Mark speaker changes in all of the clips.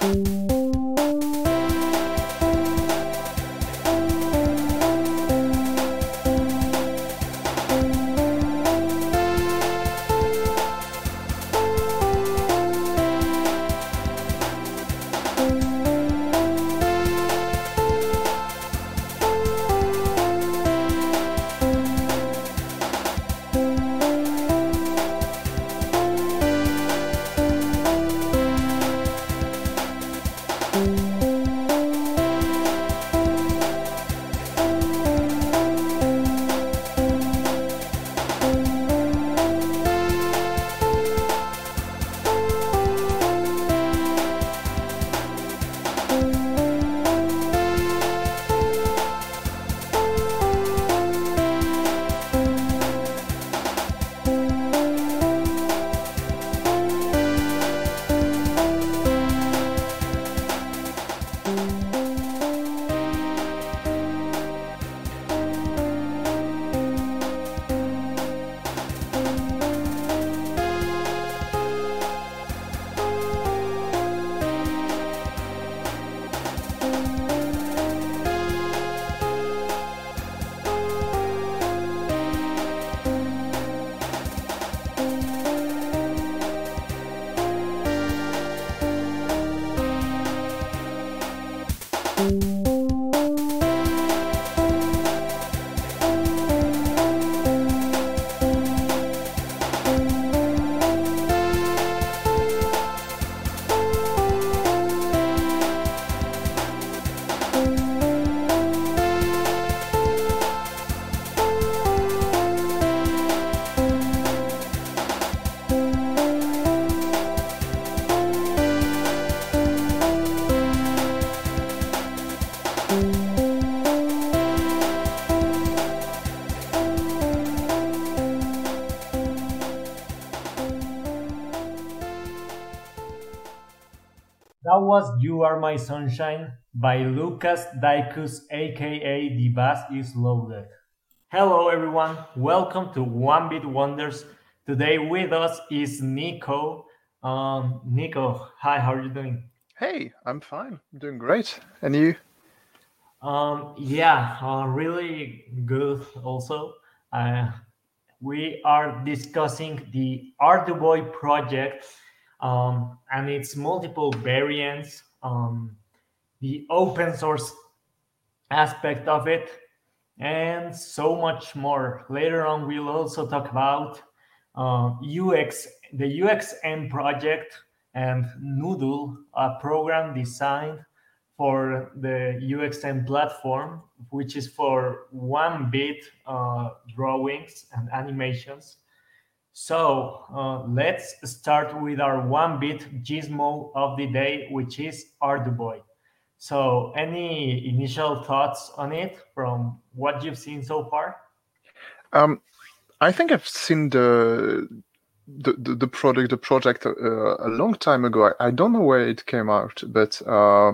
Speaker 1: That was You Are My Sunshine by Lucas Daikus, aka The Bass is Loaded. Hello, everyone. Welcome to One Beat Wonders. Today with us is Nico. Um, Nico, hi, how are you doing?
Speaker 2: Hey, I'm fine. I'm doing great. And you?
Speaker 1: Um, yeah, uh, really good also. Uh, we are discussing the Arduboy project um, and its multiple variants, um, the open source aspect of it, and so much more. Later on, we'll also talk about uh, UX, the UXN project, and Noodle, a program designed for the UXN platform, which is for one bit uh, drawings and animations. So uh, let's start with our one bit gizmo of the day, which is Arduboy. So, any initial thoughts on it from what you've seen so far?
Speaker 2: Um, I think I've seen the the, the, the product, the project uh, a long time ago. I, I, don't know where it came out, but uh,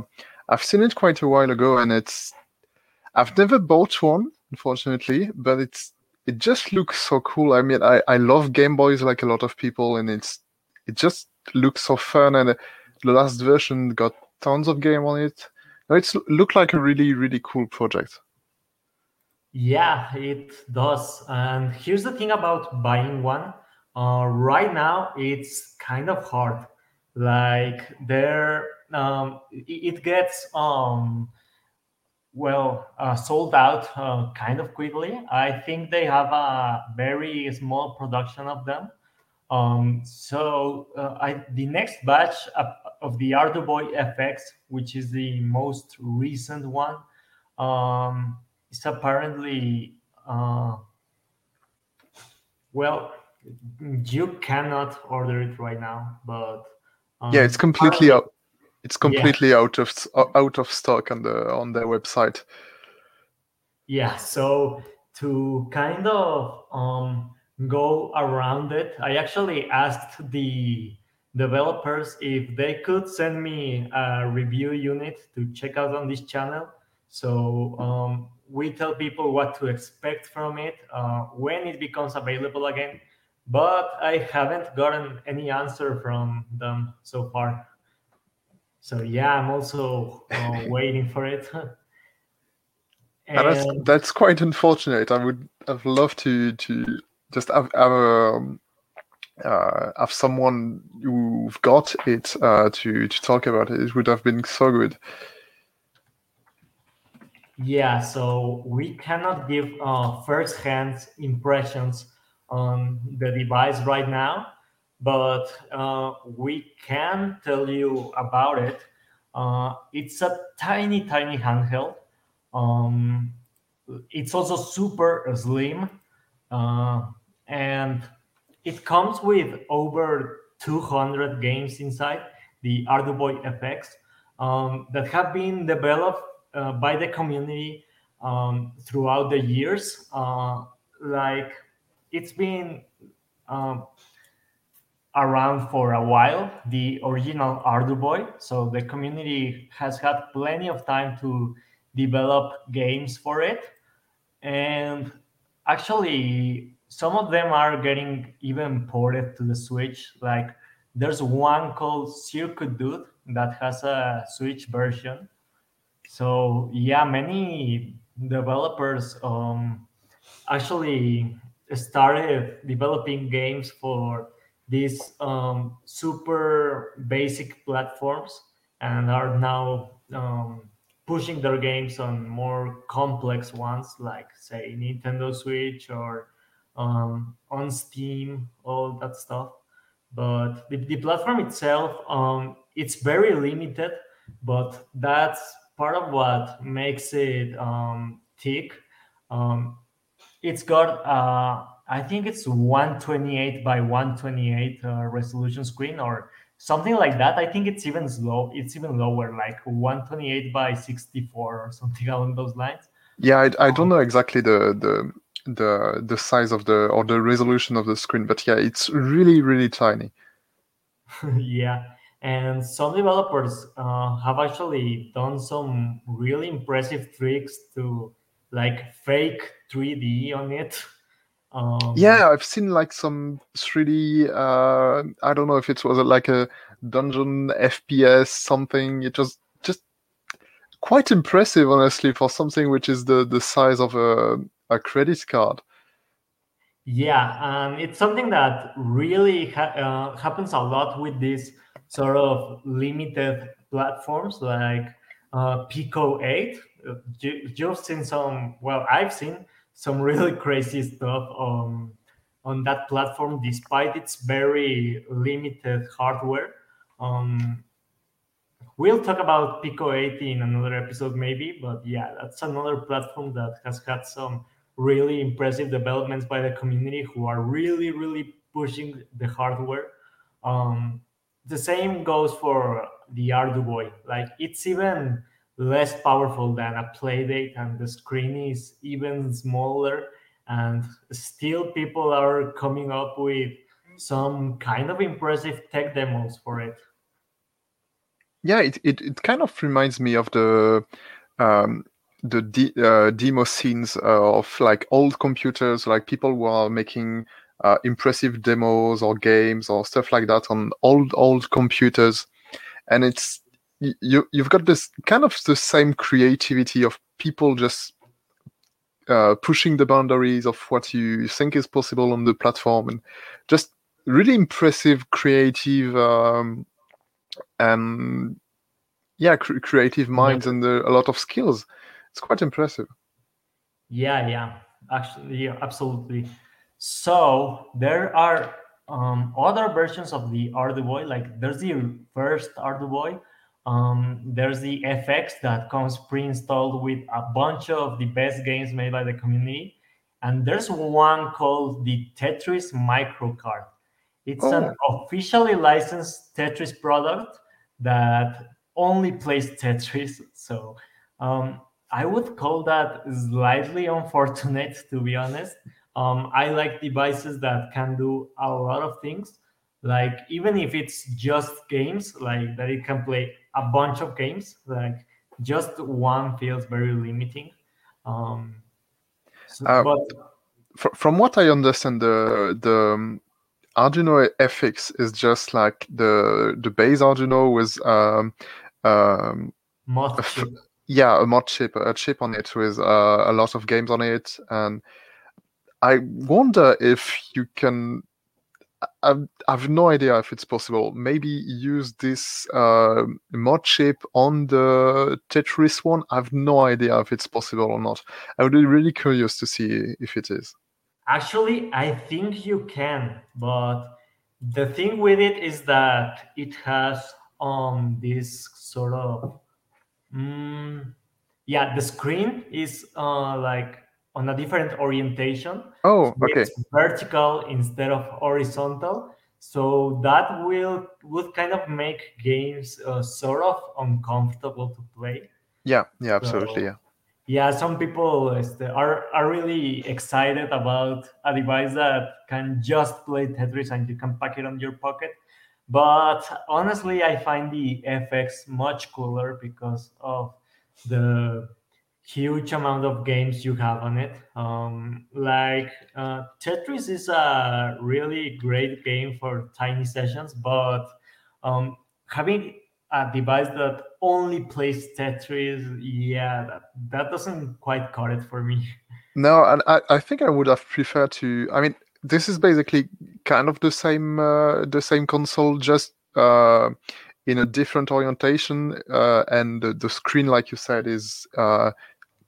Speaker 2: I've seen it quite a while ago, and it's. I've never bought one, unfortunately, but it's it just looks so cool. I mean, I, I love Game Boys like a lot of people, and it's it just looks so fun. And uh, the last version got tons of game on it. It's looked like a really really cool project.
Speaker 1: Yeah, it does. And here's the thing about buying one. Uh, right now, it's kind of hard. Like there, um, it gets um, well uh, sold out uh, kind of quickly. I think they have a very small production of them. Um, so uh, I, the next batch of, of the Arduboy FX, which is the most recent one, um, is apparently uh, well, you cannot order it right now, but
Speaker 2: um, yeah, it's completely out it's completely yeah. out of out of stock on the on their website.
Speaker 1: Yeah, so to kind of um, go around it, I actually asked the developers if they could send me a review unit to check out on this channel. So um, we tell people what to expect from it uh, when it becomes available again. But I haven't gotten any answer from them so far. So yeah, I'm also uh, waiting for it.
Speaker 2: that's
Speaker 1: and
Speaker 2: that's quite unfortunate. I would have loved to to just have have, um, uh, have someone who've got it uh, to to talk about it. It would have been so good.
Speaker 1: yeah, so we cannot give uh, first-hand impressions on the device right now, but uh, we can tell you about it. Uh, it's a tiny, tiny handheld. Um, it's also super slim, uh, and it comes with over 200 games inside the Arduboy FX um, that have been developed uh, by the community um, throughout the years. Uh, like it's been um, around for a while, the original Arduboy. So the community has had plenty of time to develop games for it. And actually, some of them are getting even ported to the Switch. Like there's one called Circuit Dude that has a Switch version. So yeah, many developers um, actually started developing games for these um, super basic platforms and are now um, pushing their games on more complex ones like say nintendo switch or um, on steam all that stuff. But the, the platform itself um, it's very limited but that's part of what makes it um, tick. Um, it's got uh, I think it's 128 by 128 uh, resolution screen or something like that. I think it's even slow. It's even lower, like 128 by 64 or something along those lines.
Speaker 2: Yeah, I, I don't know exactly the the the the size of the or the resolution of the screen, but yeah, it's really really tiny.
Speaker 1: yeah, and some developers uh, have actually done some really impressive tricks to like fake 3D on it. Um,
Speaker 2: Yeah, I've seen like some 3D. Uh, I don't know if it was like a dungeon FPS something. It was just quite impressive, honestly, for something which is the the size of a a credit card.
Speaker 1: Yeah, and it's something that really ha- uh, happens a lot with these sort of limited platforms like uh, Pico 8. Uh, you, you've seen some, well, I've seen some really crazy stuff on, on that platform despite its very limited hardware. Um, we'll talk about Pico 80 in another episode, maybe, but yeah, that's another platform that has had some really impressive developments by the community who are really, really pushing the hardware. Um, the same goes for the Arduboy. Like it's even less powerful than a Playdate, and the screen is even smaller. And still, people are coming up with some kind of impressive tech demos for it.
Speaker 2: Yeah, it it, it kind of reminds me of the um, the de- uh, demo scenes uh, of like old computers, like people who are making uh, impressive demos or games or stuff like that on old old computers, and it's you you've got this kind of the same creativity of people just uh, pushing the boundaries of what you think is possible on the platform and just really impressive creative um, and yeah cr- creative minds and uh, a lot of skills it's quite impressive
Speaker 1: Yeah, yeah, actually, yeah, absolutely. So there are um, other versions of the Arduboy. Like there's the first Arduboy. Um, there's the FX that comes pre-installed with a bunch of the best games made by the community, and there's one called the Tetris Micro Card. It's an
Speaker 2: oh
Speaker 1: officially licensed Tetris product that only plays Tetris. So um, I would call that slightly unfortunate, to be honest. Um, I like devices that can do a lot of things. Like even if it's just games, like that it can play a bunch of games. Like just one feels very limiting. Um, so,
Speaker 2: uh,
Speaker 1: but
Speaker 2: fr- from what i understand the the arduino fx is just like the the base arduino with um, um,
Speaker 1: Mod
Speaker 2: a
Speaker 1: chip.
Speaker 2: yeah a mod chip a chip on it with uh, a lot of games on it and i wonder if you can I, I have no idea if it's possible. Maybe use this uh, mod chip on the tetris one. I have no idea if it's possible or not. I would be really curious to see if it is.
Speaker 1: Actually, I think you can, but the thing with it is that it has um this sort of mm, yeah, the screen is uh, like on a different orientation.
Speaker 2: oh
Speaker 1: So
Speaker 2: okay
Speaker 1: it's vertical instead of horizontal. So that will would kind of make games uh, sort of uncomfortable to play.
Speaker 2: yeah yeah absolutely
Speaker 1: So
Speaker 2: yeah
Speaker 1: yeah, some people este, are are really excited about a device that can just play Tetris and you can pack it on your pocket. But honestly, I find the FX much cooler because of the huge amount of games you have on it. Um, like uh, Tetris is a really great game for tiny sessions, but um, having a device that only plays Tetris, yeah, that, that doesn't quite cut it for me.
Speaker 2: No, and I, I think I would have preferred to. I mean, this is basically kind of the same uh, the same console, just uh, in a different orientation, uh, and the, the screen, like you said, is uh,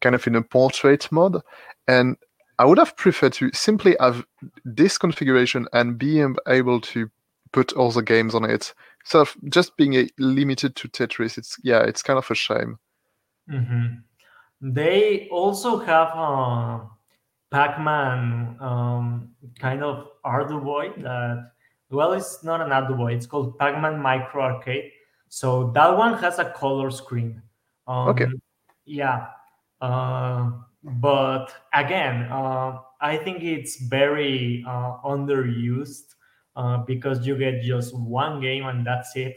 Speaker 2: kind of in a portrait mode. And I would have preferred to simply have this configuration and being able to put all the games on it. So just being a, limited to Tetris, it's yeah, it's kind of a shame.
Speaker 1: Mhm. They also have a Pac-Man um, kind of Arduino that, well, it's not an Arduino. It's called Pac-Man Micro Arcade. So that one has a color screen.
Speaker 2: Okay.
Speaker 1: Um, yeah. Uh, but again, uh, I think it's very uh, underused because you get just one game and that's it.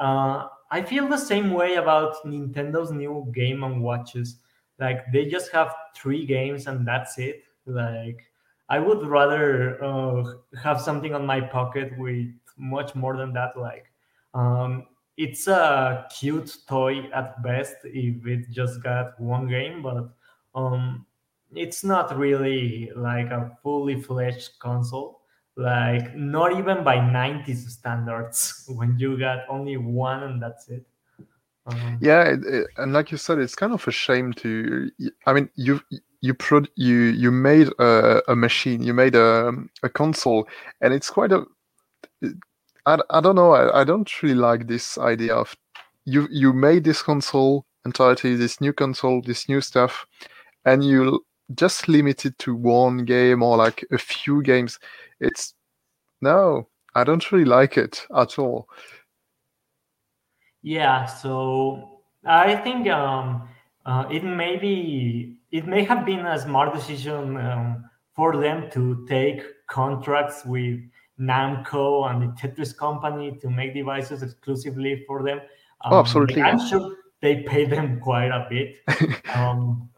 Speaker 1: I feel the same way about Nintendo's new Game and Watches. Like they just have three games and that's it. Like I would rather uh, have something on my pocket with much more than that. Like um, it's a cute toy at best if it just got one game, but um, it's not really like a fully fledged console. Like not even by 90s standards when you got only one and that's it. Um,
Speaker 2: Yeah, it, it, and like you said, it's kind of a shame to. I mean, you you prod you you made a, a machine, you made a a console, and it's quite a. I, I don't know. I, I don't really like this idea of you you made this console entirely, this new console, this new stuff, and you just limit it to one game or like a few games. It's no, I don't really like it at all.
Speaker 1: Yeah, so I think um, uh, it may be it may have been a smart decision um, for them to take contracts with Namco and the Tetris company to make devices exclusively for them.
Speaker 2: Oh,
Speaker 1: Um,
Speaker 2: absolutely.
Speaker 1: I'm sure they pay them quite a bit. Um,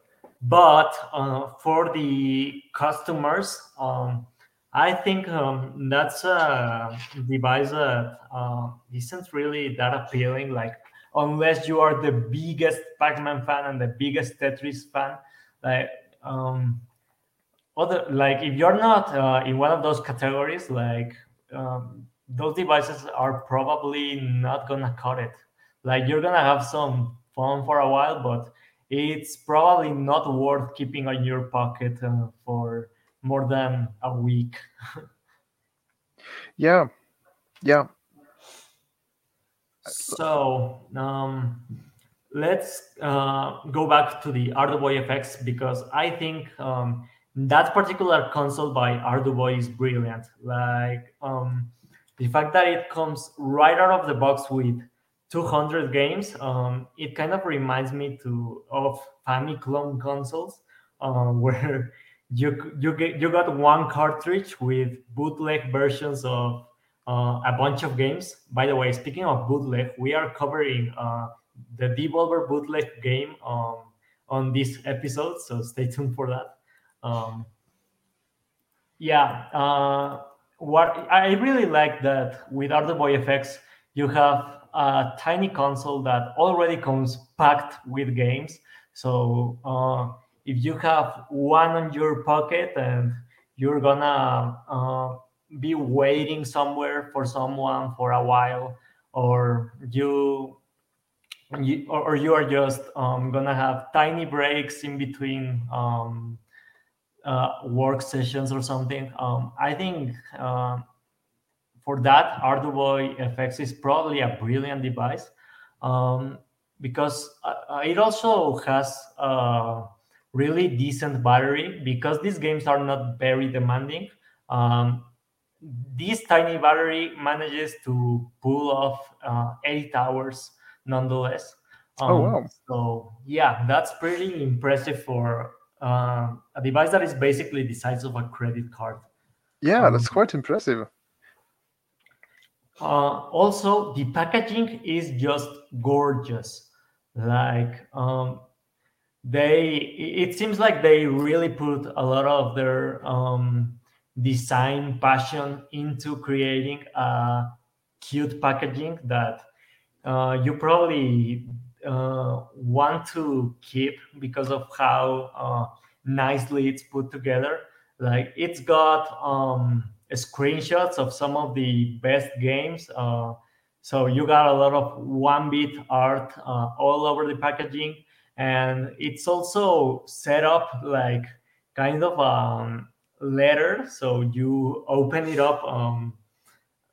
Speaker 1: but uh, for the customers, um, I think um, that's a device that uh, isn't really that appealing. Like unless you are the biggest Pac-Man fan and the biggest Tetris fan, like um, other like if you're not uh, in one of those categories, like um, those devices are probably not gonna cut it. Like you're gonna have some fun for a while, but it's probably not worth keeping on your pocket uh, for more than a week.
Speaker 2: Yeah, yeah.
Speaker 1: So um, let's uh, go back to the Arduboy FX because I think um, that particular console by Arduino is brilliant. Like um, the fact that it comes right out of the box with 200 games, um, it kind of reminds me to of Famicom consoles um, where you you get you got one cartridge with bootleg versions of uh, a bunch of games. By the way, speaking of bootleg, we are covering uh, the Devolver bootleg game um, on this episode, so stay tuned for that. Um, yeah, uh, what I really like that with Arduboy FX, you have a tiny console that already comes packed with games. So uh, if you have one on your pocket and you're gonna uh, be waiting somewhere for someone for a while, or you, you or you are just um, gonna have tiny breaks in between um, uh, work sessions or something. Um, I think uh, for that, Arduboy FX is probably a brilliant device um, because uh, it also has a really decent battery because these games are not very demanding. Um, this tiny battery manages to pull off uh, eight hours nonetheless.
Speaker 2: Um, oh wow!
Speaker 1: So yeah, that's pretty impressive for uh, a device that is basically the size of a credit card.
Speaker 2: Yeah, um, that's quite impressive.
Speaker 1: Uh, also, the packaging is just gorgeous. Like um, they, it seems like they really put a lot of their um, design passion into creating a cute packaging that uh, you probably uh, want to keep because of how uh, nicely it's put together. Like it's got um, screenshots of some of the best games. Uh, so you got a lot of one-bit art uh, all over the packaging, and it's also set up like kind of a um, letter. So you open it up um,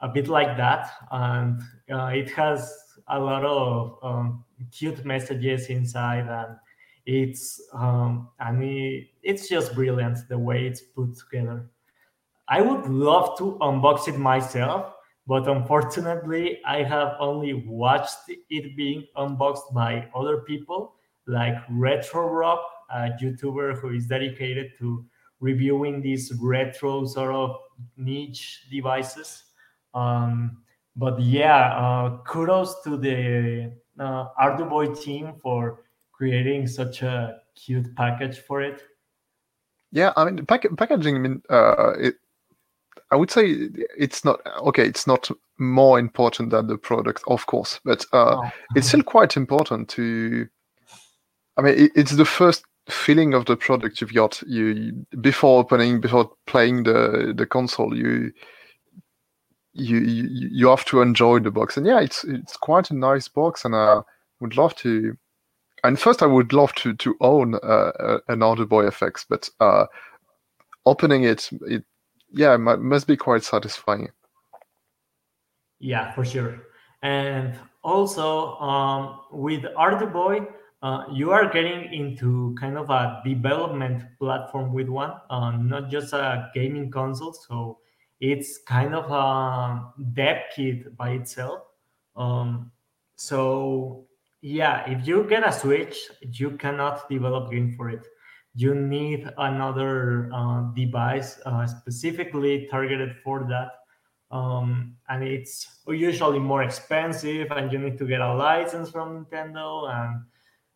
Speaker 1: a bit like that, and uh, it has a lot of um, cute messages inside, and it's um, I mean it's just brilliant the way it's put together. I would love to unbox it myself, but unfortunately, I have only watched it being unboxed by other people, like Retro Rob, a YouTuber who is dedicated to reviewing these retro sort of niche devices. Um, but yeah, uh, kudos to the uh, Arduboy team for creating such a cute package for it.
Speaker 2: Yeah, I mean, pack- packaging. I mean, uh, it, I would say it's not okay. It's not more important than the product, of course, but uh, oh. it's still quite important to. I mean, it, it's the first feeling of the product you've got. You before opening, before playing the the console, you you you, you have to enjoy the box. And yeah, it's it's quite a nice box, and I would love to. And first, I would love to to own uh, an Boy FX, but uh, opening it, it yeah, must be quite satisfying.
Speaker 1: Yeah, for sure. And also um, with Arduboy, uh, you are getting into kind of a development platform with one, uh, not just a gaming console. So it's kind of a dev kit by itself. Um, so yeah, if you get a Switch, you cannot develop game for it you need another uh, device uh, specifically targeted for that. Um, and it's usually more expensive, and you need to get a license from Nintendo. And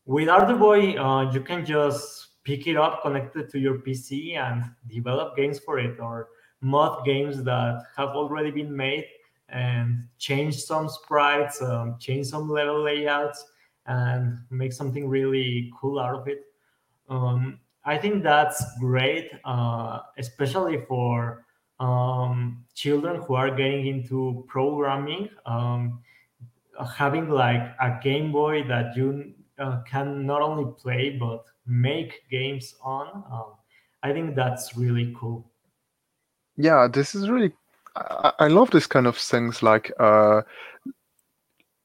Speaker 1: with Arduboy, uh, you can just pick it up, connect it to your PC, and develop games for it, or mod games that have already been made, and change some sprites, um, change some level layouts, and make something really cool out of it. Um, I think that's great, uh, especially for um, children who are getting into programming. Um, having like a Game Boy that you uh, can not only play but make games on, um, I think that's really cool.
Speaker 2: Yeah, this is really. I, I love this kind of things like. Uh,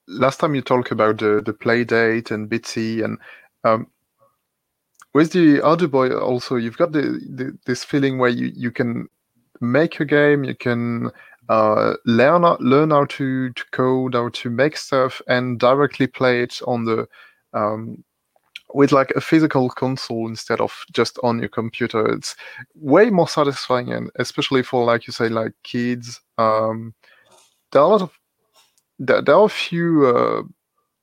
Speaker 2: last time you talked about the the Playdate and Bitsy and um, with the Arduboy also you've got the, the, this feeling where you, you can make a game you can uh, learn learn how to, to code how to make stuff and directly play it on the um, with like a physical console instead of just on your computer it's way more satisfying and especially for like you say like kids um, there are a lot of there, there are a few uh,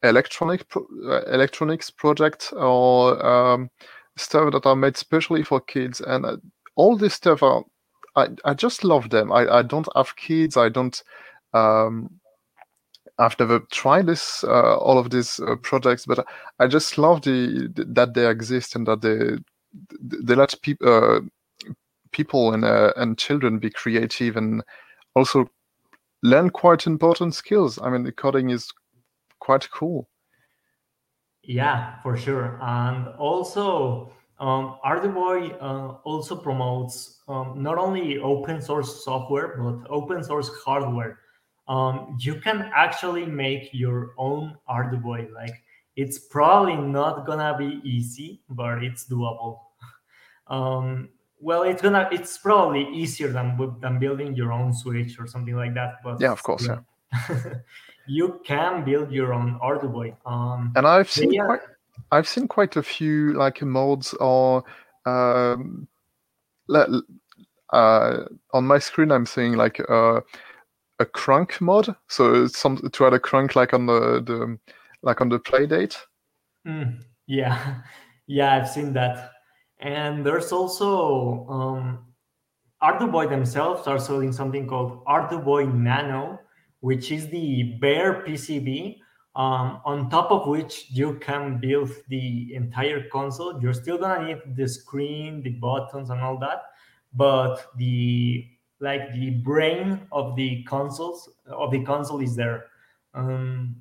Speaker 2: electronic pro- uh, electronics projects or um, stuff that are made specially for kids, and uh, all this stuff are. I, I just love them. I, I don't have kids. I don't. Um, I've never tried this, uh, all of these uh, projects, but I just love the, that they exist and that they they let people uh, people and uh, and children be creative and also learn quite important skills. I mean, the coding is quite cool.
Speaker 1: Yeah, for sure, and also um, Arduboy uh, also promotes um, not only open source software but open source hardware um, you can actually make your own Arduboy. Like it's probably not gonna be easy, but it's doable. um, well, it's gonna it's probably easier than than building your own switch or something like that. But
Speaker 2: yeah, of course, yeah.
Speaker 1: you can build your own Arduboy. Um,
Speaker 2: and I've seen yeah. quite I've seen quite a few like mods or um, uh, on my screen. I'm seeing like. Uh, a crank mod, so some to add a crank like on the, the like on the Playdate.
Speaker 1: Mm, yeah, yeah, I've seen that. And there's also um, Arduboy themselves are selling something called Arduboy Nano, which is the bare PCB um, on top of which you can build the entire console. You're still gonna need the screen, the buttons, and all that, but the like the brain of the consoles of the console is there. Um,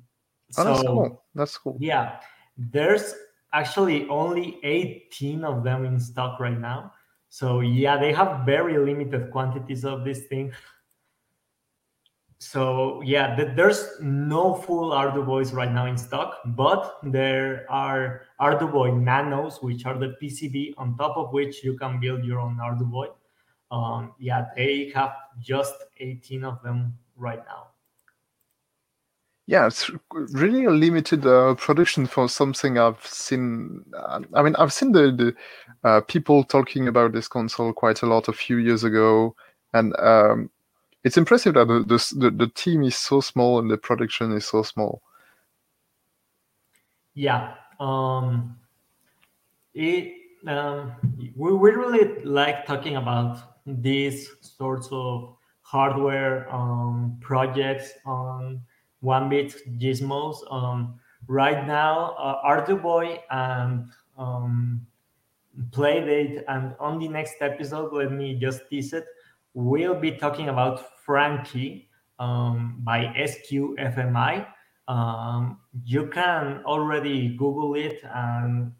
Speaker 2: oh, that's cool. That's cool.
Speaker 1: Yeah, there's actually only 18 of them in stock right now. So yeah, they have very limited quantities of this thing. So yeah, th- there's no full Arduboys right now in stock, but there are Arduboy Nanos, which are the PCB on top of which you can build your own Arduboy um, yeah, they have just 18 of them right now.
Speaker 2: Yeah, it's really a limited uh, production for something I've seen. Uh, I mean, I've seen the, the uh, people talking about this console quite a lot a few years ago, and um, it's impressive that the, the the team is so small and the production is so small.
Speaker 1: Yeah, um, it um, we, we really like talking about these sorts of hardware um, projects on one bit gizmos. Um, right now, uh, Arduboy and um, Playdate, and on the next episode, let me just tease it. We'll be talking about Frankie um, by SQFMI. Um, you can already Google it and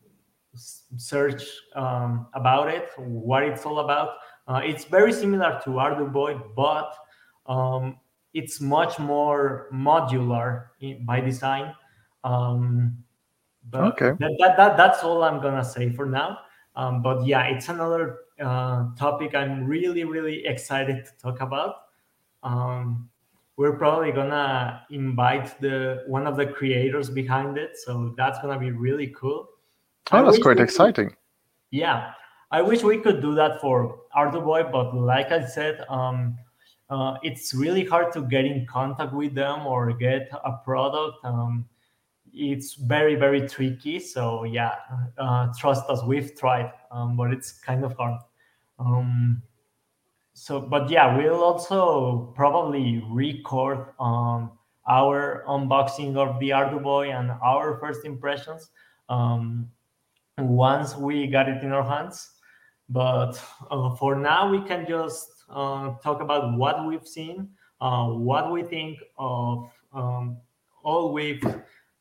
Speaker 1: search um, about it, what it's all about. Uh, it's very similar to Arduboy, but um, it's much more modular in, by design. Um, but okay. That, that, that, that's all I'm gonna say for now. Um, but yeah, it's another uh, topic I'm really, really excited to talk about. Um, we're probably gonna invite the one of the creators behind it, so that's gonna be really cool.
Speaker 2: Oh, that's quite exciting.
Speaker 1: Yeah, I wish we could do that for Arduboy, but like I said, um, uh, it's really hard to get in contact with them or get a product. Um, it's very very tricky. So yeah, uh, trust us, we've tried, um, but it's kind of hard. Um, so, but yeah, we'll also probably record um, our unboxing of the Arduboy and our first impressions um, once we got it in our hands. But uh, for now, we can just uh, talk about what we've seen, uh, what we think of um, all we've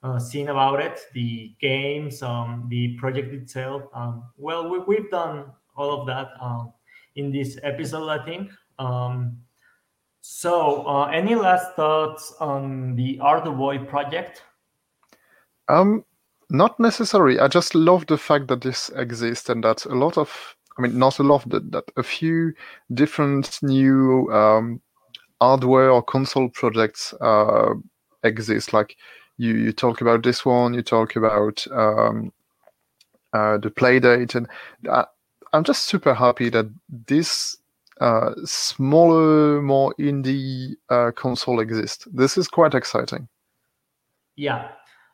Speaker 1: uh, seen about it, the games, um, the project itself. Um, well, we, have done all of that um, in this episode, I think. Um, so, uh, any last thoughts on the Art of Arduboy project?
Speaker 2: Um, not necessary. I just love the fact that this exists and that a lot of I mean, not a lot, but that a few different new um, hardware or console projects uh, exist. Like you, you talk about this one, you talk about um, uh, the Playdate, and I, I'm just super happy that this uh, smaller, more indie uh, console exists. This is quite exciting.
Speaker 1: Yeah,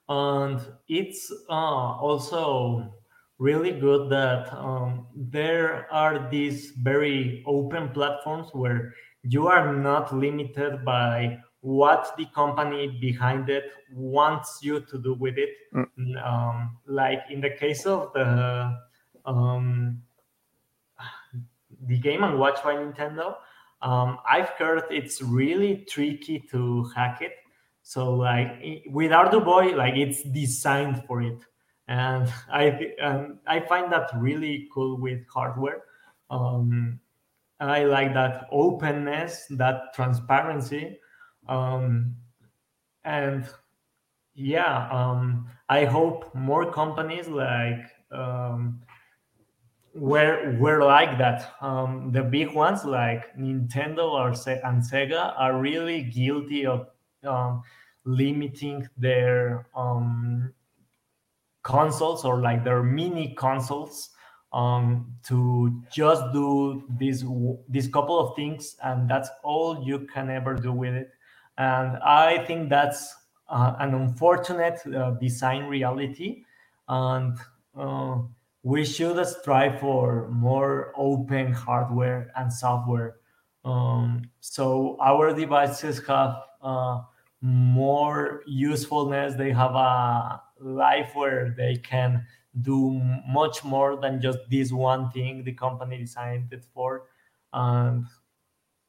Speaker 1: and it's uh, also really good that um, there are these very open platforms where you are not limited by what the company behind it wants you to do with it. Mm. Um, like in the case of the um, the Game and Watch by Nintendo, um, I've heard it's really tricky to hack it. So like with Arduboy, like it's designed for it, and I um, I find that really cool with hardware. Um, I like that openness, that transparency, um, and yeah, um, I hope more companies like um, were were like that. Um, the big ones like Nintendo or Se- and Sega are really guilty of limiting their um, consoles or like their mini consoles um, to just do this this couple of things, and that's all you can ever do with it. And I think that's uh, an unfortunate uh, design reality, and uh, we should strive for more open hardware and software. Um, so our devices have uh, more usefulness. They have a life where they can do much more than just this one thing the company designed it for. And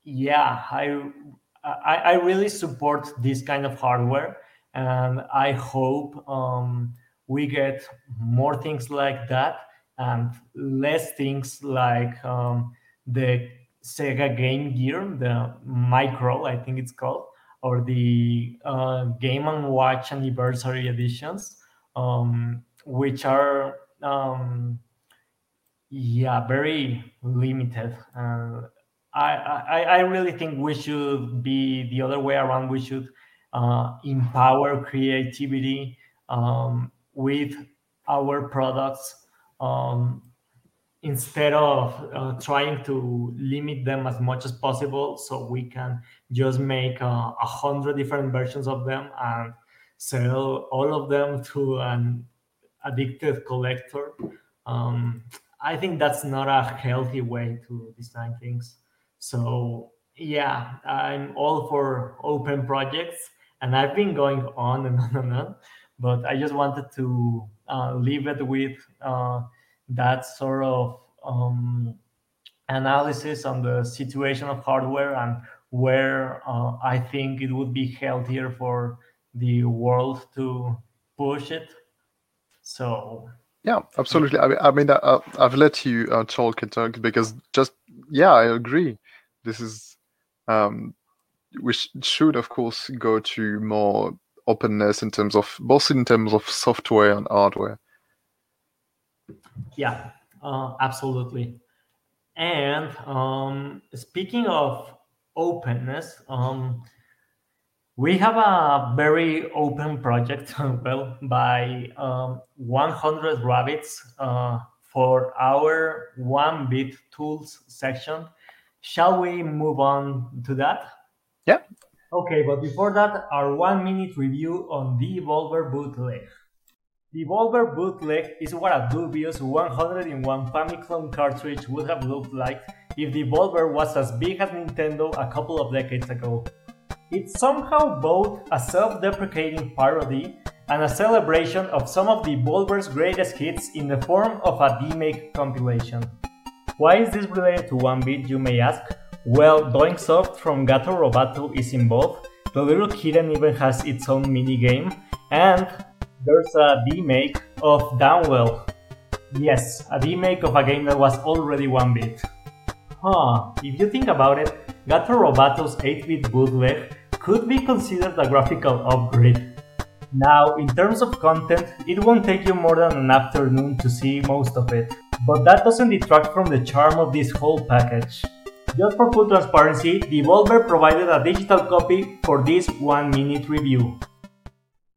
Speaker 1: yeah, I I, I really support this kind of hardware, and I hope um, we get more things like that and less things like um, the Sega Game Gear, the Micro, I think it's called, or the uh, Game and Watch Anniversary editions, um, which are um, yeah very limited. Uh, I, I, I really think we should be the other way around. We should uh, empower creativity um, with our products um, instead of uh, trying to limit them as much as possible so we can just make uh, a uh, hundred different versions of them and sell all of them to an addicted collector. Um, i think that's not a healthy way to design things. So yeah i'm all for open projects and i've been going on and on and on but i just wanted to uh, leave it with uh, that sort of um, analysis on the situation of hardware and where uh, I think it would be healthier for the world to push it. So
Speaker 2: yeah, absolutely. I mean, I mean, I, have let you uh, talk and talk because just yeah, I agree. This is um, we sh- should of course go to more openness in terms of both in terms of software and hardware.
Speaker 1: Yeah, uh, absolutely. And um, speaking of openness, um, we have a very open project, well, by um, 100 Rabbits uh, for our one bit tools section. Shall we move on to that?
Speaker 2: Yeah.
Speaker 1: Okay, but before that, our one minute review on the Devolver Bootleg. The Devolver Bootleg is what a dubious 101 Famicom cartridge would have looked like if the Devolver was as big as Nintendo a couple of decades ago. It's somehow both a self deprecating parody and a celebration of some of the Devolver's greatest hits in the form of a demake compilation. Why is this related to 1-bit, you may ask? Well, Doinksoft from Gato Roboto is involved, the little kitten even has its own minigame, and there's a remake of Downwell. Yes, a remake of a game that was already 1 bit. Huh, if you think about it, Gato Roboto's 8 bit bootleg could be considered a graphical upgrade. Now, in terms of content, it won't take you more than an afternoon to see most of it, but that doesn't detract from the charm of this whole package. Just for full transparency, Devolver provided a digital copy for this one minute review.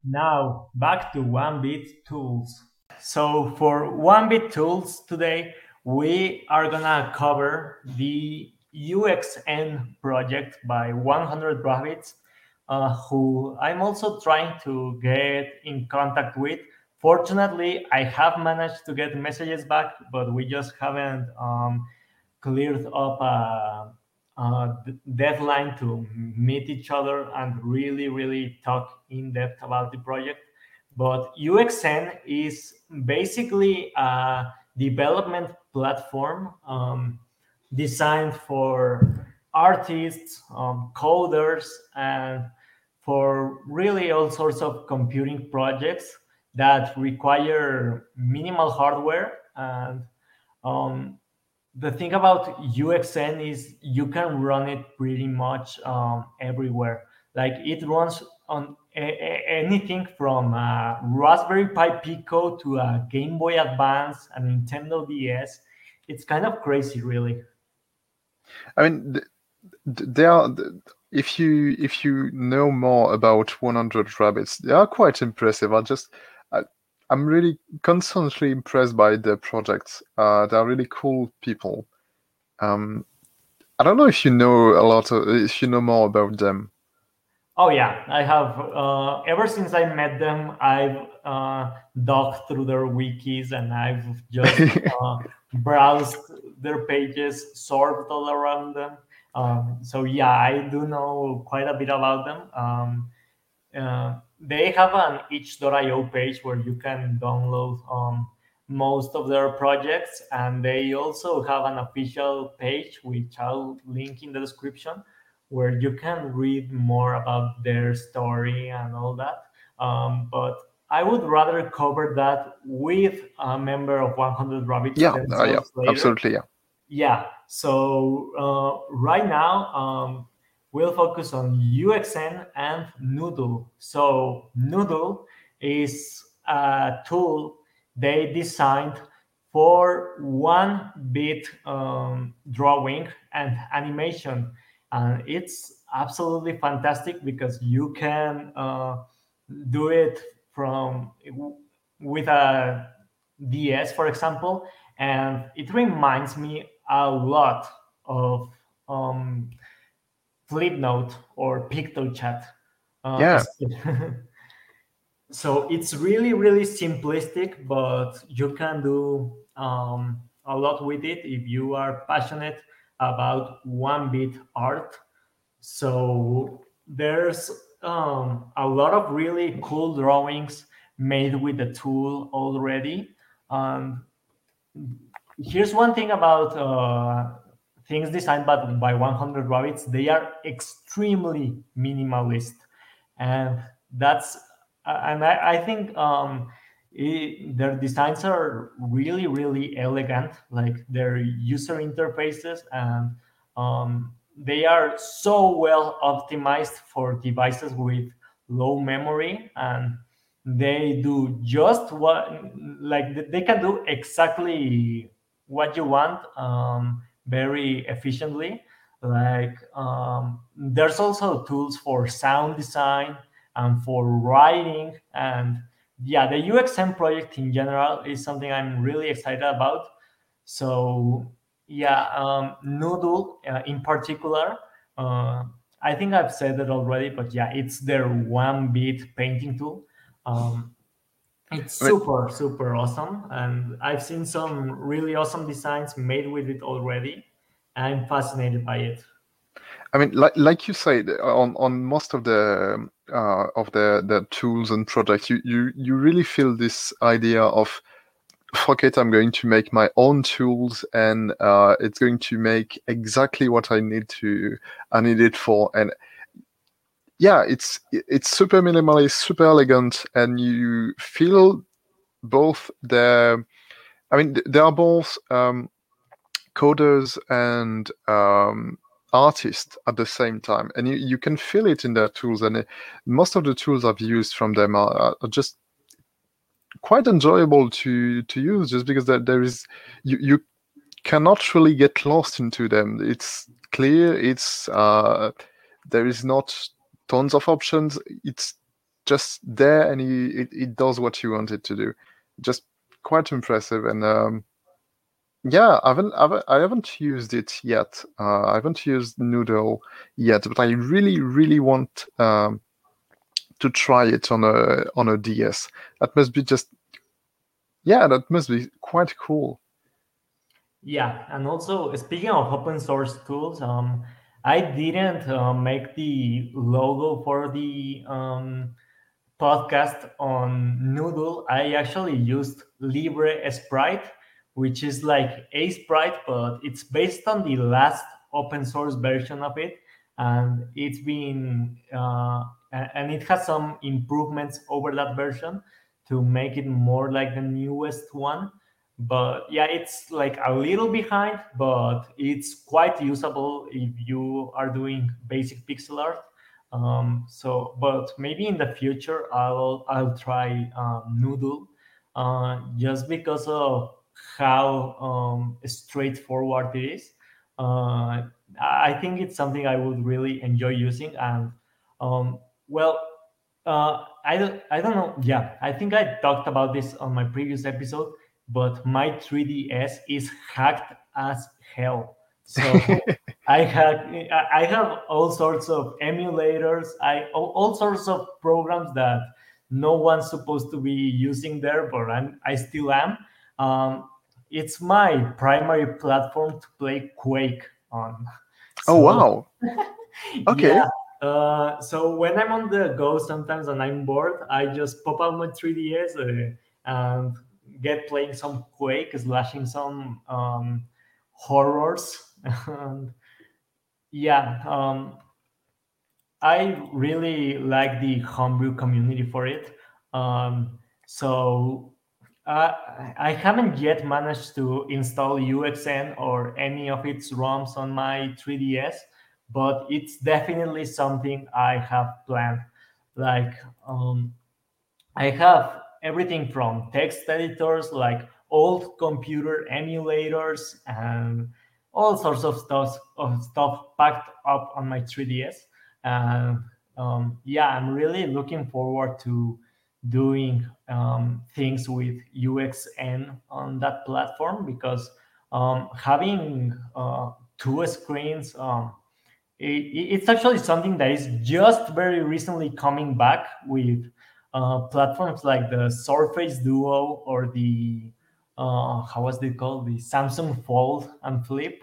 Speaker 1: Now, back to 1-bit tools. So for 1-bit tools today, we are gonna cover the UXN project by 100 Rabbits, uh, who I'm also trying to get in contact with. Fortunately, I have managed to get messages back, but we just haven't um, cleared up a, uh, deadline to meet each other and really, really talk in depth about the project. But UXN is basically a development platform um, designed for artists, um, coders, and for really all sorts of computing projects that require minimal hardware and um, the thing about UXN is you can run it pretty much um, everywhere. Like it runs on a- anything from a Raspberry Pi Pico to a Game Boy Advance, a Nintendo DS. It's kind of crazy, really.
Speaker 2: I mean, th- th- are. If you if you know more about 100 rabbits, they are quite impressive. I just I, I'm really constantly impressed by the projects. Uh, they are really cool people. Um, I don't know if you know a lot of if you know more about them.
Speaker 1: Oh yeah, I have. Uh, ever since I met them, I've uh, dug through their wikis and I've just uh, browsed their pages, sorted all around them. Um, so yeah, I do know quite a bit about them. Um, uh, they have an itch.io page where you can download um, most of their projects, and they also have an official page, which I'll link in the description, where you can read more about their story and all that. Um, but I would rather cover that with a member of 100 Rabbits
Speaker 2: Yeah, uh, yeah,
Speaker 1: later.
Speaker 2: absolutely. Yeah.
Speaker 1: Yeah. So uh, right now, um, we'll focus on UXN and Noodle. So Noodle is a tool they designed for one bit um, drawing and animation. And it's absolutely fantastic because you can uh, do it from with a DS, for example, and it reminds me a lot of um, Flipnote or PictoChat. Uh,
Speaker 2: Yeah.
Speaker 1: so it's really, really simplistic, but you can do um, a lot with it if you are passionate about one bit art. So there's um, a lot of really cool drawings made with the tool already. And here's one thing about uh, things designed by, by 100 rabbits. They are extremely minimalist. And that's and i, I think um, it, their designs are really really elegant. Like their user interfaces and um, they are so well optimized for devices with low memory and they do just what like they can do exactly what you want um, very efficiently. Like um, there's also tools for sound design and for writing, and yeah, the UXN project in general is something I'm really excited about. So yeah, um, Noodle uh, in particular. Uh, I think I've said it already, but yeah, it's their one bit painting tool. Um, it's super, super awesome. And I've seen some really awesome designs made with it already. I'm fascinated by it.
Speaker 2: I mean, like like you said, on on most of the uh, of the the tools and projects, you you you really feel this idea of fuck it, I'm going to make my own tools, and uh, it's going to make exactly what I need to I need it for, and yeah, it's it's super minimalist, super elegant, and you feel both the. I mean, th- they are both um, coders and um, artists at the same time, and you, you can feel it in their tools. And uh, most of the tools I've used from them are, are just quite enjoyable to to use, just because there, there is you you cannot really get lost into them. It's clear. It's uh, there is not tons of options. It's just there, and it it does what you want it to do. Just quite impressive, and um, yeah, I haven't, I haven't I haven't used it yet. Uh, I haven't used Noodle yet, but I really really want um, to try it on a on a DS. That must be just yeah, that must be quite cool.
Speaker 1: Yeah, and also speaking of open source tools, um, I didn't uh, make the logo for the um, podcast on Noodle. I actually used LibreSprite, which is like Aseprite, but it's based on the last open source version of it, and it's been uh, and it has some improvements over that version to make it more like the newest one. But yeah it's like a little behind but it's quite usable if you are doing basic pixel art. Um, so but maybe in the future i'll i'll try um, noodle uh, just because of how um, straightforward it is. Uh, i think it's something i would really enjoy using and um, well uh, I don't, I don't know. Yeah, I think I talked about this on my previous episode but my 3ds is hacked as hell. So i have i have all sorts of emulators. I all sorts of programs that no one's supposed to be using there but I'm, i still am. Um, it's my primary platform to play quake on.
Speaker 2: So, oh wow. Okay.
Speaker 1: Yeah. Uh, so when i'm on the go sometimes and i'm bored i just pop out my 3ds uh, and get playing some Quake, slashing some um, horrors. and yeah, um, I really like the homebrew community for it. Um, so uh, I haven't yet managed to install UXN or any of its ROMs on my 3DS, but it's definitely something I have planned. Like um, I have everything from text editors like old computer emulators and all sorts of stuff of stuff packed up on my 3ds and um, yeah i'm really looking forward to doing um, things with uxn on that platform because um, having uh, two screens um, it's actually something that is just very recently coming back with uh, platforms like the Surface Duo or the uh, how was it called the Samsung Fold and Flip.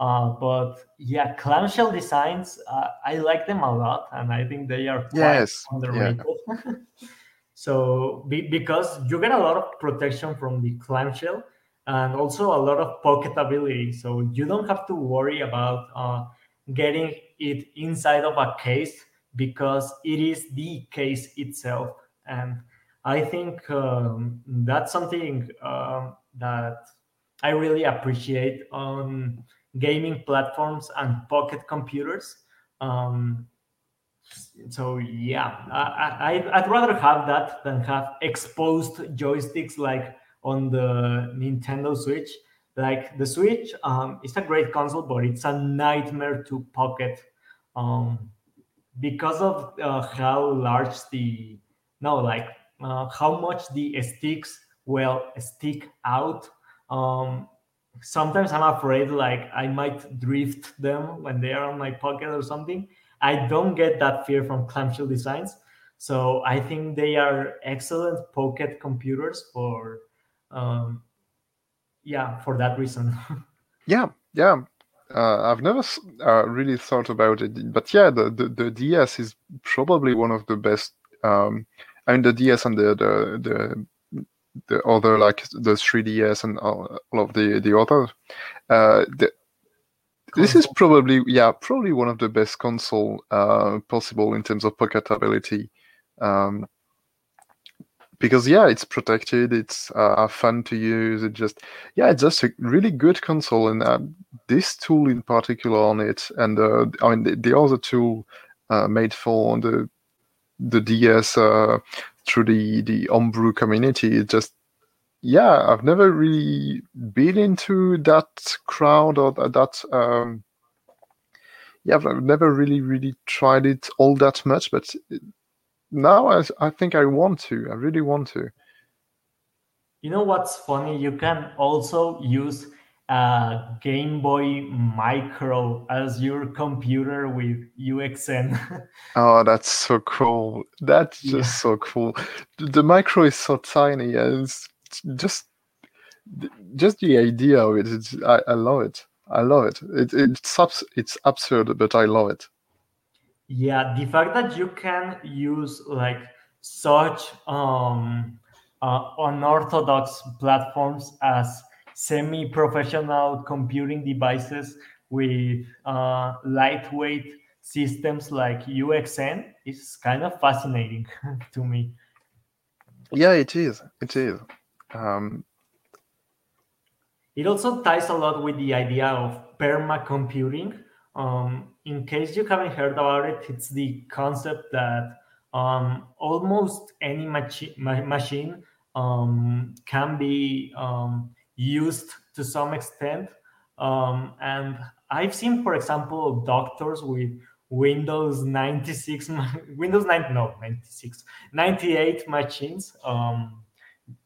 Speaker 1: Uh, but yeah, clamshell designs, uh, I like them a lot, and I think they are quite yes. underrated. Yeah. so be, because you get a lot of protection from the clamshell and also a lot of pocketability, so you don't have to worry about uh, getting it inside of a case because it is the case itself and I think um, that's something uh, that I really appreciate on gaming platforms and pocket computers. Um, so yeah, I, I, would rather have that than have exposed joysticks like on the Nintendo Switch. Like the Switch um, is a great console, but it's a nightmare to pocket um, because of uh, how large the no like uh, how much the sticks will stick out. Um, sometimes i'm afraid like i might drift them when they are on my pocket or something. I don't get that fear from clamshell designs so i think they are excellent pocket computers for um, yeah for that reason
Speaker 2: yeah yeah uh, I've never uh, really thought about it, but yeah, the, the, the DS is probably one of the best um, I mean, the DS and the the the, the other like the 3DS and all, all of the the other. Uh, the, this is probably yeah probably one of the best console uh, possible in terms of pocketability. Um, because yeah, it's protected. It's uh, fun to use. It just yeah, it's just a really good console, and uh, this tool in particular on it, and uh, I mean the, the other tool uh, made for the the DS uh, through the the homebrew community. It just yeah, I've never really been into that crowd or that. Um, yeah, I've never really really tried it all that much, but now I I think I want to. I really want to.
Speaker 1: You know what's funny? You can also use a Game Boy Micro as your computer with UXN.
Speaker 2: oh, that's so cool. That's just yeah. so cool. The micro is so tiny and it's just just the idea of it. It's, I, I love it. I love it. it it's abs- it's absurd, but I love it.
Speaker 1: Yeah, the fact that you can use like such um, uh, unorthodox platforms as semi-professional computing devices with uh, lightweight systems like UXN is kind of fascinating to me.
Speaker 2: Yeah, it is. It is. Um,
Speaker 1: it also ties a lot with the idea of perma Um, in case you haven't heard about it, it's the concept that um, almost any machi- ma- machine um, can be um, used to some extent. Um, and I've seen, for example, doctors with Windows 96, Windows 9, no, 96, 98 machines um,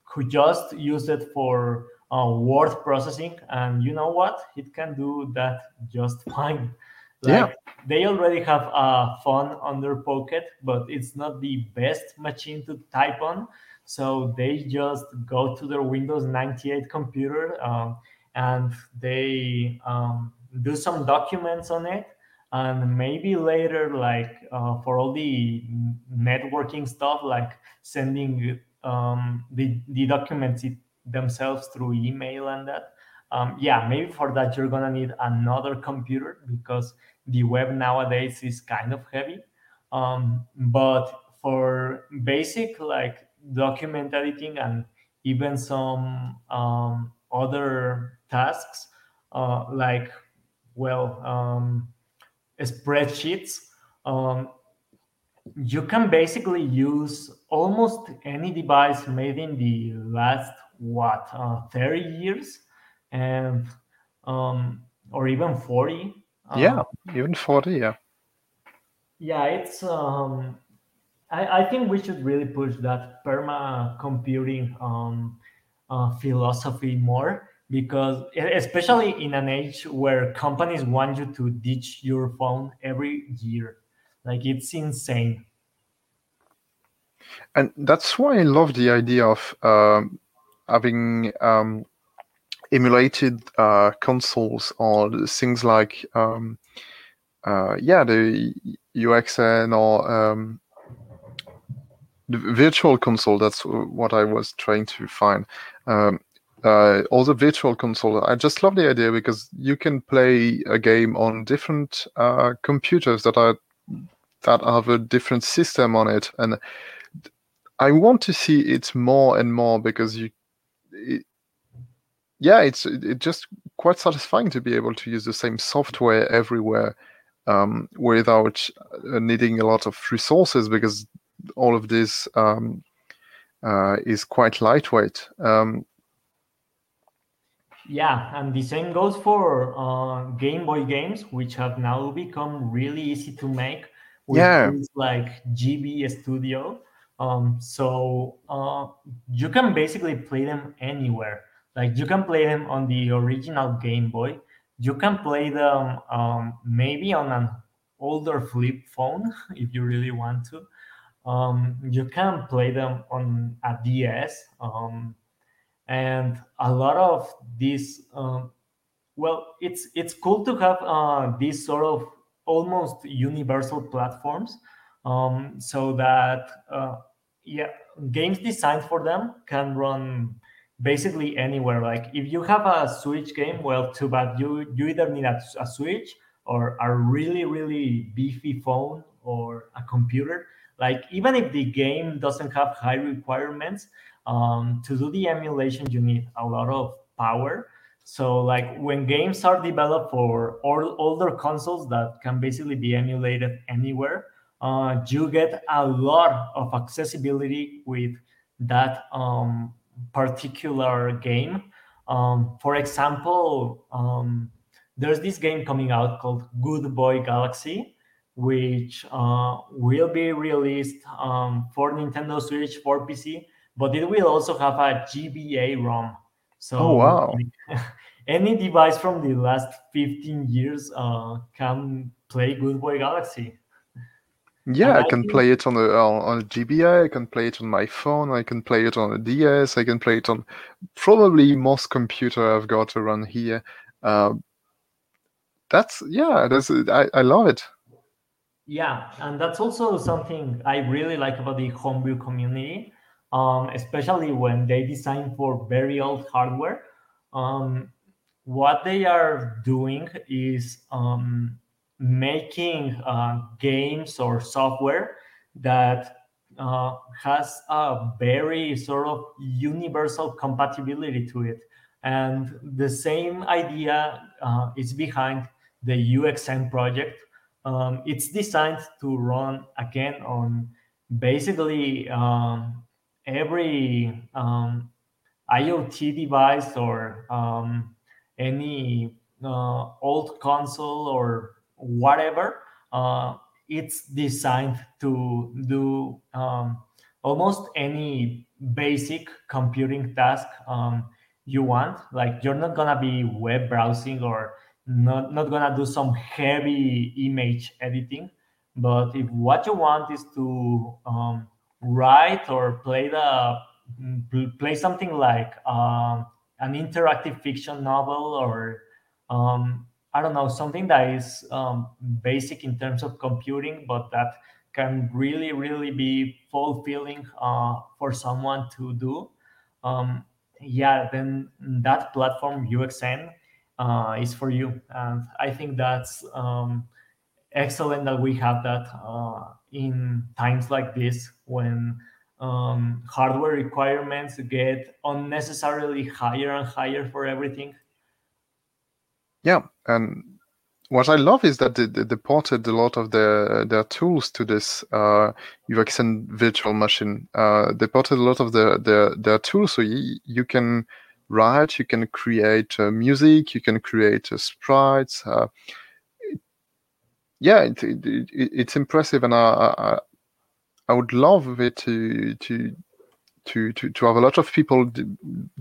Speaker 1: who just use it for uh, word processing. And you know what? It can do that just fine.
Speaker 2: Like, yeah.
Speaker 1: They already have a phone on their pocket, but it's not the best machine to type on. So they just go to their Windows 98 computer um, and they um, do some documents on it. And maybe later, like uh, for all the networking stuff, like sending um, the, the documents themselves through email and that. Um, yeah, maybe for that you're gonna need another computer because the web nowadays is kind of heavy. Um, but for basic like document editing and even some um, other tasks uh, like well um, spreadsheets um, you can basically use almost any device made in the last what uh, 30 years? And um, or even 40
Speaker 2: yeah even 40 yeah.
Speaker 1: Yeah it's um I, I think we should really push that permacomputing um, uh, philosophy more because especially in an age where companies want you to ditch your phone every year like it's insane.
Speaker 2: And that's why i love the idea of um, having um, emulated uh, consoles or things like um, uh, yeah the uxn or um, the virtual console that's what i was trying to find. Um, uh, also virtual console i just love the idea because you can play a game on different uh, computers that are that have a different system on it. And i want to see it more and more because you it, yeah it's it just quite satisfying to be able to use the same software everywhere um, without uh, needing a lot of resources because all of this um, uh, is quite lightweight. Um,
Speaker 1: yeah, and the same goes for uh, Game Boy games, which have now become really easy to make with
Speaker 2: yeah.
Speaker 1: things like GB Studio. Um, so uh, you can basically play them anywhere. Like you can play them on the original Game Boy. You can play them um, maybe on an older flip phone if you really want to. Um, you can play them on a DS, um, and a lot of these. Um, well, it's it's cool to have uh, these sort of almost universal platforms, um, so that uh, yeah, games designed for them can run basically anywhere. Like if you have a Switch game, well, too bad. You you either need a, a Switch or a really really beefy phone or a computer like even if the game doesn't have high requirements um, to do the emulation you need a lot of power so like when games are developed for all, older consoles that can basically be emulated anywhere uh, you get a lot of accessibility with that um, particular game um, for example um, there's this game coming out called good boy galaxy which uh, will be released um, for Nintendo Switch for PC, but it will also have a GBA ROM. So,
Speaker 2: oh, wow.
Speaker 1: any device from the last 15 years uh, can play Good Boy Galaxy.
Speaker 2: Yeah, and I, can play it on a on a GBA. I can play it on my phone. I can play it on a DS. I can play it on probably most computer I've got around here. Uh, that's yeah that's I, I love it
Speaker 1: yeah and that's also something i really like about the homebrew community um, especially when they design for very old hardware um, what they are doing is um, making uh, games or software that uh, has a very sort of universal compatibility to it. And the same idea uh, is behind the UXN project. Um, it's designed to run again on basically um, every um, IoT device or um, any uh, old console or whatever. Uh, it's designed to do um, almost any basic computing task um, you want. Like you're not gonna be web browsing or not, not gonna do some heavy image editing. But if what you want is to um, write or play the play something like um, an interactive fiction novel or um, I don't know, something that is um, basic in terms of computing, but that can really, really be fulfilling uh, for someone to do. Um, yeah, then that platform UXN uh, is for you, and I think that's um, excellent that we have that uh, in times like this when um, hardware requirements get unnecessarily higher and higher for everything.
Speaker 2: Yeah, and what I love is that they, they ported a lot of their their tools to this uh, UXN virtual machine. Uh, they ported a lot of their their, their tools, so you, you can write, you can create uh, music, you can create uh, sprites. Uh, yeah, it, it, it, it's impressive, and I, I, I would love it to to to to to have a lot of people de-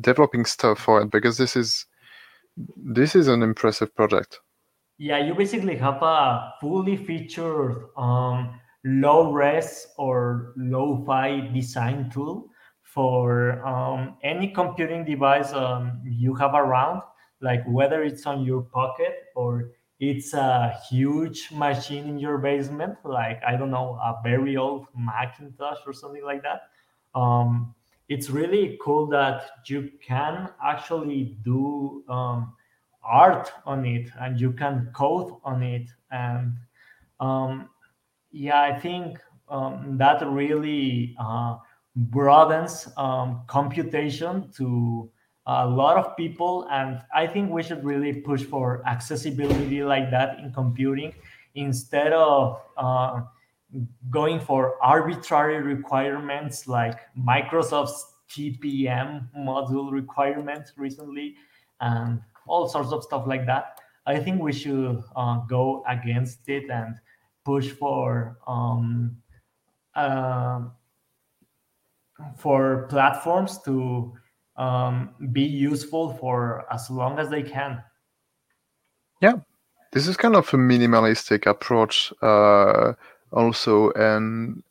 Speaker 2: developing stuff for it because this is this is an impressive project.
Speaker 1: Yeah, you basically have a fully featured um, low res or low fi design tool for um, any computing device um, you have around, like whether it's on your pocket or it's a huge machine in your basement, like I don't know, a very old Macintosh or something like that. Um, it's really cool that you can actually do um, art on it and you can code on it. And um, yeah i think um, that really uh, broadens um, computation to a lot of people. And i think we should really push for accessibility like that in computing instead of uh, going for arbitrary requirements like Microsoft's TPM module requirements recently, and all sorts of stuff like that. I think we should uh, go against it and push for um, uh, for platforms to um, be useful for as long as they can.
Speaker 2: Yeah, this is kind of a minimalistic approach uh, also and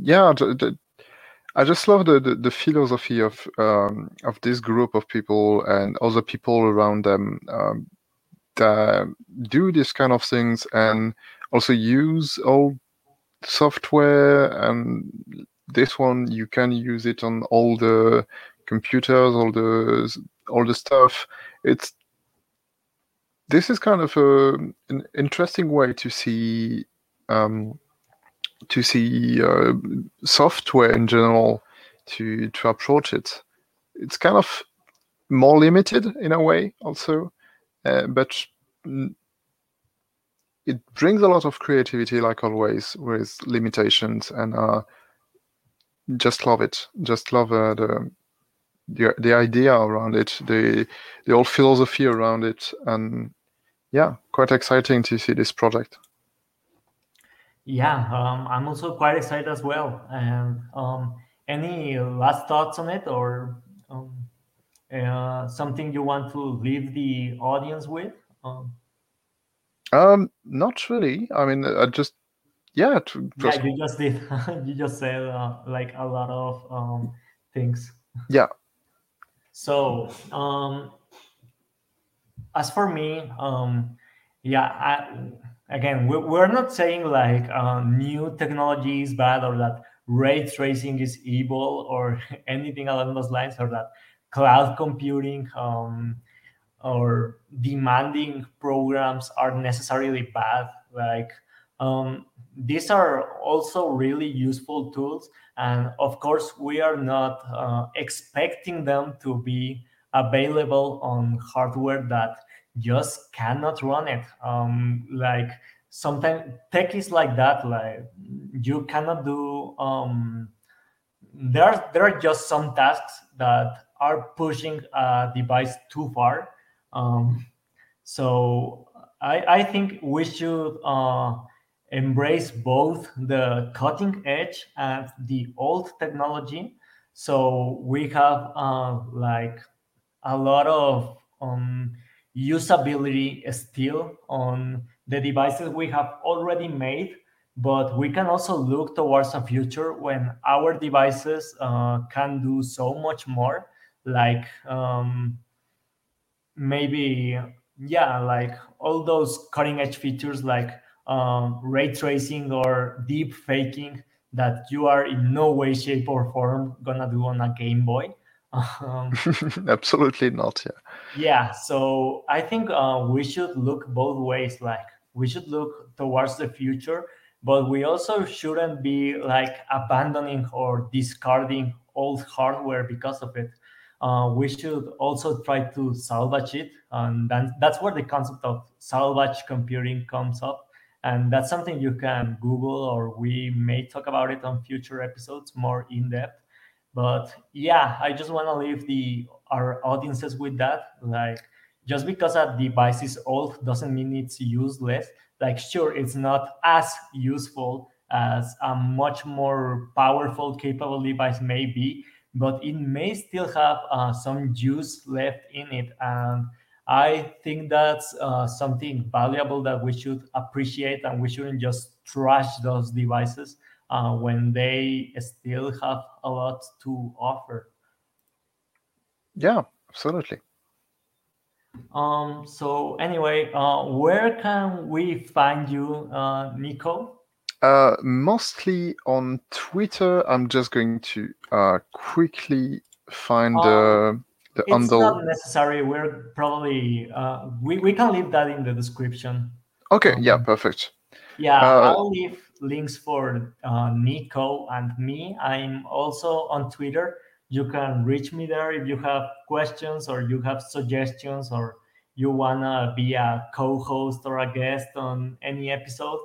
Speaker 2: yeah the, the, i just love the, the, the philosophy of um, of this group of people and other people around them um, that do these kind of things and also use old software and this one you can use it on all the computers all the all the stuff. It's this is kind of a, an interesting way to see um, to see uh, software in general to to approach it. It's kind of more limited in a way, also, uh, but it brings a lot of creativity, like always, with limitations, and uh, just love it. Just love uh, the the the idea around it, the the whole philosophy around it, and yeah, quite exciting to see this project.
Speaker 1: Yeah, um, I'm also quite excited as well. And um, any last thoughts on it, or um, uh, something you want to leave the audience with?
Speaker 2: Um, um not really. I mean, I just yeah.
Speaker 1: To, yeah, you just did. you just said uh, like a lot of um, things.
Speaker 2: Yeah.
Speaker 1: So, um, as for me, um, yeah I, again we, we're not saying like uh, new technology is bad or that ray tracing is evil or anything along those lines or that cloud computing um, or demanding programs are necessarily bad. Like um, these are also really useful tools and of course we are not uh, expecting them to be available on hardware that just cannot run it. Um, like sometimes tech is like that like you cannot do um, there are, there are just some tasks that are pushing a device too far. Um, so I, I think we should uh, embrace both the cutting edge and the old technology. So we have uh, like a lot of um, usability still on the devices we have already made but we can also look towards a future when our devices uh, can do so much more. Like um, maybe yeah like all those cutting edge features like um, ray tracing or deep faking that you are in no way shape or form gonna do on a game boy um,
Speaker 2: absolutely not yeah.
Speaker 1: yeah so i think uh, we should look both ways like we should look towards the future but we also shouldn't be like abandoning or discarding old hardware because of it. Uh, we should also try to salvage it and then that's where the concept of salvage computing comes up and that's something you can google or we may talk about it on future episodes more in depth but yeah i just want to leave the our audiences with that. Like just because a device is old doesn't mean it's useless. Like sure it's not as useful as a much more powerful capable device may be but it may still have uh, some juice left in it. And i think that's uh, something valuable that we should appreciate and we shouldn't just trash those devices uh, when they still have a lot to offer
Speaker 2: yeah absolutely
Speaker 1: um so anyway uh where can we find you uh nico
Speaker 2: uh, mostly on Twitter. I'm just going to uh, quickly find the the
Speaker 1: it's
Speaker 2: handle.
Speaker 1: not necessary we're probably uh we, we can leave that in the description
Speaker 2: Okay, yeah, perfect.
Speaker 1: yeah
Speaker 2: Uh,
Speaker 1: i'll leave links for uh, nico and me. I'm also on twitter. You can reach me there if you have questions or you have suggestions or you wanna be a co-host or a guest on any episode.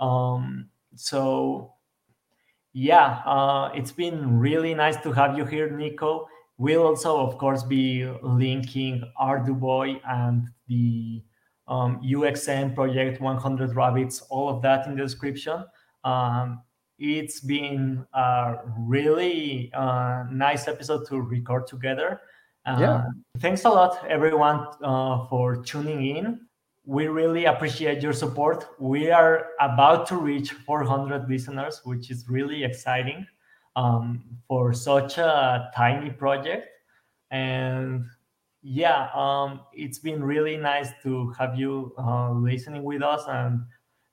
Speaker 1: Um, so yeah uh, it's been really nice to have you here nico. We'll also of course be linking arduboy and the um, uxn project 100 rabbits all of that in the description um, it's been a really uh, nice episode to record together. Uh,
Speaker 2: Yeah.
Speaker 1: thanks a lot everyone uh, for tuning in. We really appreciate your support. We are about to reach 400 listeners which is really exciting um, for such a tiny project. And yeah um, it's been really nice to have you uh, listening with us and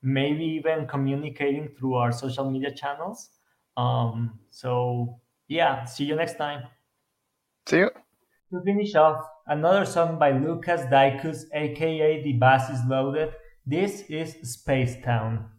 Speaker 1: maybe even communicating through our social media channels um, so yeah see you next time
Speaker 2: See you.
Speaker 1: to finish off, another song by Lucas Daikus, aka The Bass is Loaded. This is Space Town.